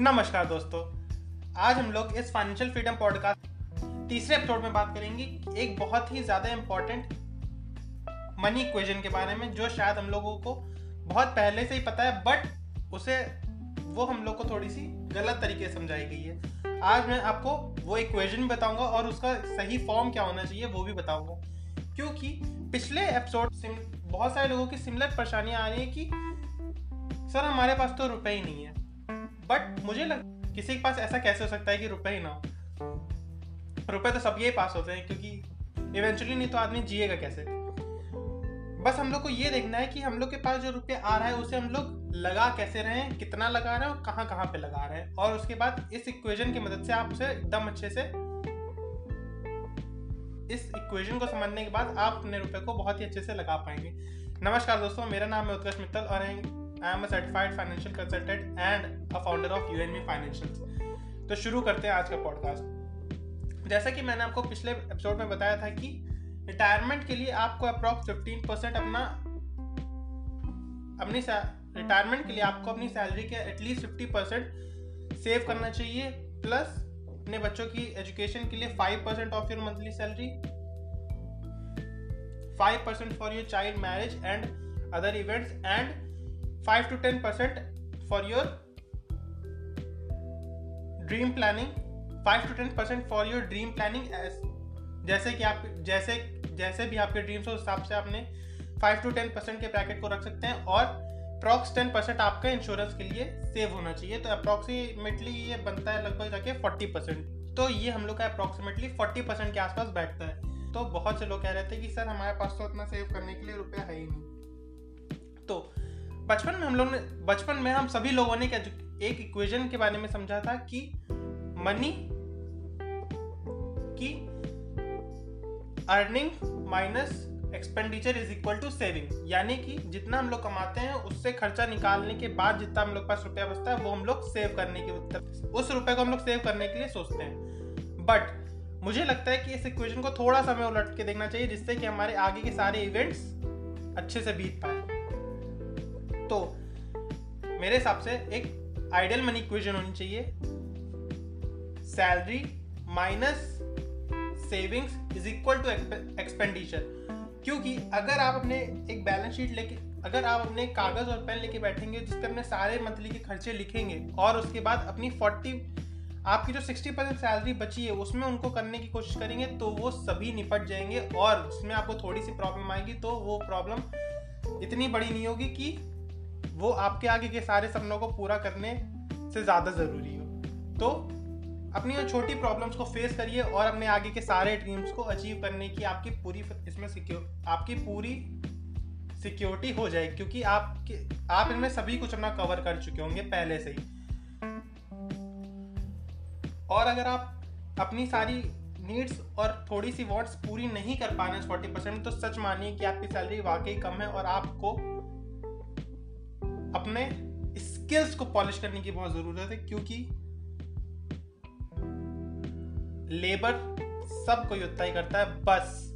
नमस्कार दोस्तों, आज हम लोग इस फाइनेंशियल फ्रीडम पॉडकास्ट तीसरे एपिसोड में बात करेंगे एक बहुत ही ज़्यादा इम्पोर्टेंट मनी इक्वेशन के बारे में, जो शायद हम लोगों को बहुत पहले से ही पता है बट उसे वो हम लोग को थोड़ी सी गलत तरीके से समझाई गई है। आज मैं आपको वो इक्वेशन बताऊँगा और उसका सही फॉर्म क्या होना चाहिए, वो भी बताऊँगा। क्योंकि पिछले एपिसोड बहुत सारे लोगों की सिमिलर परेशानियाँ आ रही है कि, सर, हमारे पास तो रुपए ही नहीं है। बट मुझे लग, किसी के पास ऐसा कैसे हो सकता है कि रुपए ही ना हो? रुपए तो सबके पास होते हैं, क्योंकि इवेंचुअली नहीं तो आदमी जिएगा कैसे? बस हम लोग को ये देखना है कि हम लोग के पास जो रुपये आ रहा है, उसे हम लोग लगा कैसे रहे हैं, कितना लगा रहे हैं और कहाँ कहाँ पे लगा रहे हैं। और उसके बाद इस इक्वेशन की मदद से आप उसे एकदम अच्छे से, इस इक्वेशन को समझने के बाद आप अपने रुपए को बहुत ही अच्छे से लगा पाएँगे। नमस्कार दोस्तों, मेरा नाम है उत्कर्ष मित्तल और I am a certified financial consultant and a founder of you and me financial तो शुरू करते हैं आज का पॉडकास्ट जैसा कि मैंने आपको पिछले एपिसोड में बताया था कि रिटायरमेंट के लिए आपको अप्रॉक्स फिफ्टीन परसेंट अपना, अपनी रिटायरमेंट के लिए आपको अपनी सैलरी के एटलीस्ट फिफ्टी परसेंट सेव करना चाहिए प्लस अपने बच्चों की एजुकेशन के लिए five percent of your monthly salary five percent for your child marriage and other events and 5 to 10 percent for your dream planning 5 to 10 percent for your dream planning जैसे कि आप, जैसे जैसे भी आपके ड्रीम्स हो, उस हिसाब से आपने 5 टू 10 परसेंट के पैकेट को रख सकते हैं और अप्रॉक्स 10 परसेंट आपका इंश्योरेंस के लिए सेव होना चाहिए। तो अप्रॉक्सीमेटली ये बनता है लगभग जाके 40 परसेंट। तो ये हम लोग का अप्रॉक्सीमेटली 40 परसेंट के आसपास बैठता है। तो बहुत से लोग कह रहे थे कि, सर, हमारे पास तो उतना सेव करने के लिए रुपया है ही नहीं। तो बचपन में हम लोग ने, बचपन में हम सभी लोगों ने एक इक्वेशन के बारे में समझा था कि मनी की earning minus expenditure is equal to saving यानी कि जितना हम लोग कमाते हैं, उससे खर्चा निकालने के बाद जितना हम लोग पास रुपया बचता है, वो हम लोग सेव करने के उस रुपए को हम लोग सेव करने के लिए सोचते हैं। बट मुझे लगता है कि इस इक्वेशन को थोड़ा सा हमें उलट के देखना चाहिए, जिससे कि हमारे आगे के सारे इवेंट्स अच्छे से बीत पाए। तो मेरे हिसाब से एक आइडियल मनी इक्वेशन होनी चाहिए। Salary minus savings is equal to expenditure क्योंकि अगर आप अपने एक बैलेंस शीट लेके, अगर आप अपने कागज़ और पेन लेके बैठेंगे जिस पर अपने सारे मंथली के खर्चे लिखेंगे, और उसके बाद अपनी फोर्टी आपकी जो सिक्सटी परसेंट सैलरी बची है, उसमें उनको करने की कोशिश करेंगे तो वो सभी निपट जाएँगे, और उसमें आपको थोड़ी सी प्रॉब्लम आएगी तो वो प्रॉब्लम इतनी बड़ी नहीं होगी कि वो आपके आगे के सारे सपनों को पूरा करने से ज़्यादा ज़रूरी हो। तो अपनी छोटी प्रॉब्लम्स को फेस करिए और अपने आगे के सारे ड्रीम्स को अचीव करने की आपकी पूरी इसमें सिक्योर आपकी पूरी सिक्योरिटी हो जाए क्योंकि आपके, आप इनमें सभी कुछ अपना कवर कर चुके होंगे पहले से ही। और अगर आप अपनी सारी नीड्स और थोड़ी सी वॉन्ट्स पूरी नहीं कर पा रहे हैं फोर्टी परसेंट तो सच मानिए कि आपकी सैलरी वाकई कम है और आपको अपने स्किल्स को पॉलिश करने की बहुत ज़रूरत है, क्योंकि लेबर सब कोई उतना ही करता है, बस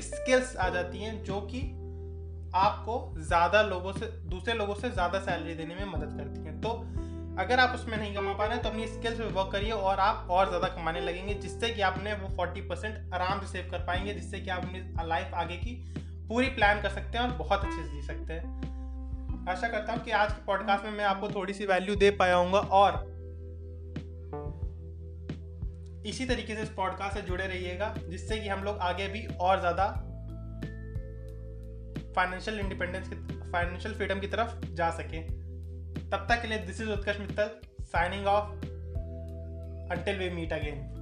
स्किल्स आ जाती हैं जो कि आपको ज़्यादा लोगों से, दूसरे लोगों से ज़्यादा सैलरी देने में मदद करती हैं। तो अगर आप उसमें नहीं कमा पा रहे हैं तो अपनी स्किल्स पे वर्क करिए और आप और ज़्यादा कमाने लगेंगे, जिससे कि आपने वो फोर्टी परसेंट आराम से सेव कर पाएँगे, जिससे कि आप अपनी लाइफ आगे की पूरी प्लान कर सकते हैं और बहुत अच्छे से जी सकते हैं। आशा करता हूँ कि आज के पॉडकास्ट में मैं आपको थोड़ी सी वैल्यू दे पाया हूँ और इसी तरीके से इस पॉडकास्ट से जुड़े रहिएगा, जिससे कि हम लोग आगे भी और ज़्यादा फाइनेंशियल इंडिपेंडेंस की फाइनेंशियल फ्रीडम की तरफ़ जा सके। तब तक के लिए this is Utkarsh Mittal signing off until we meet again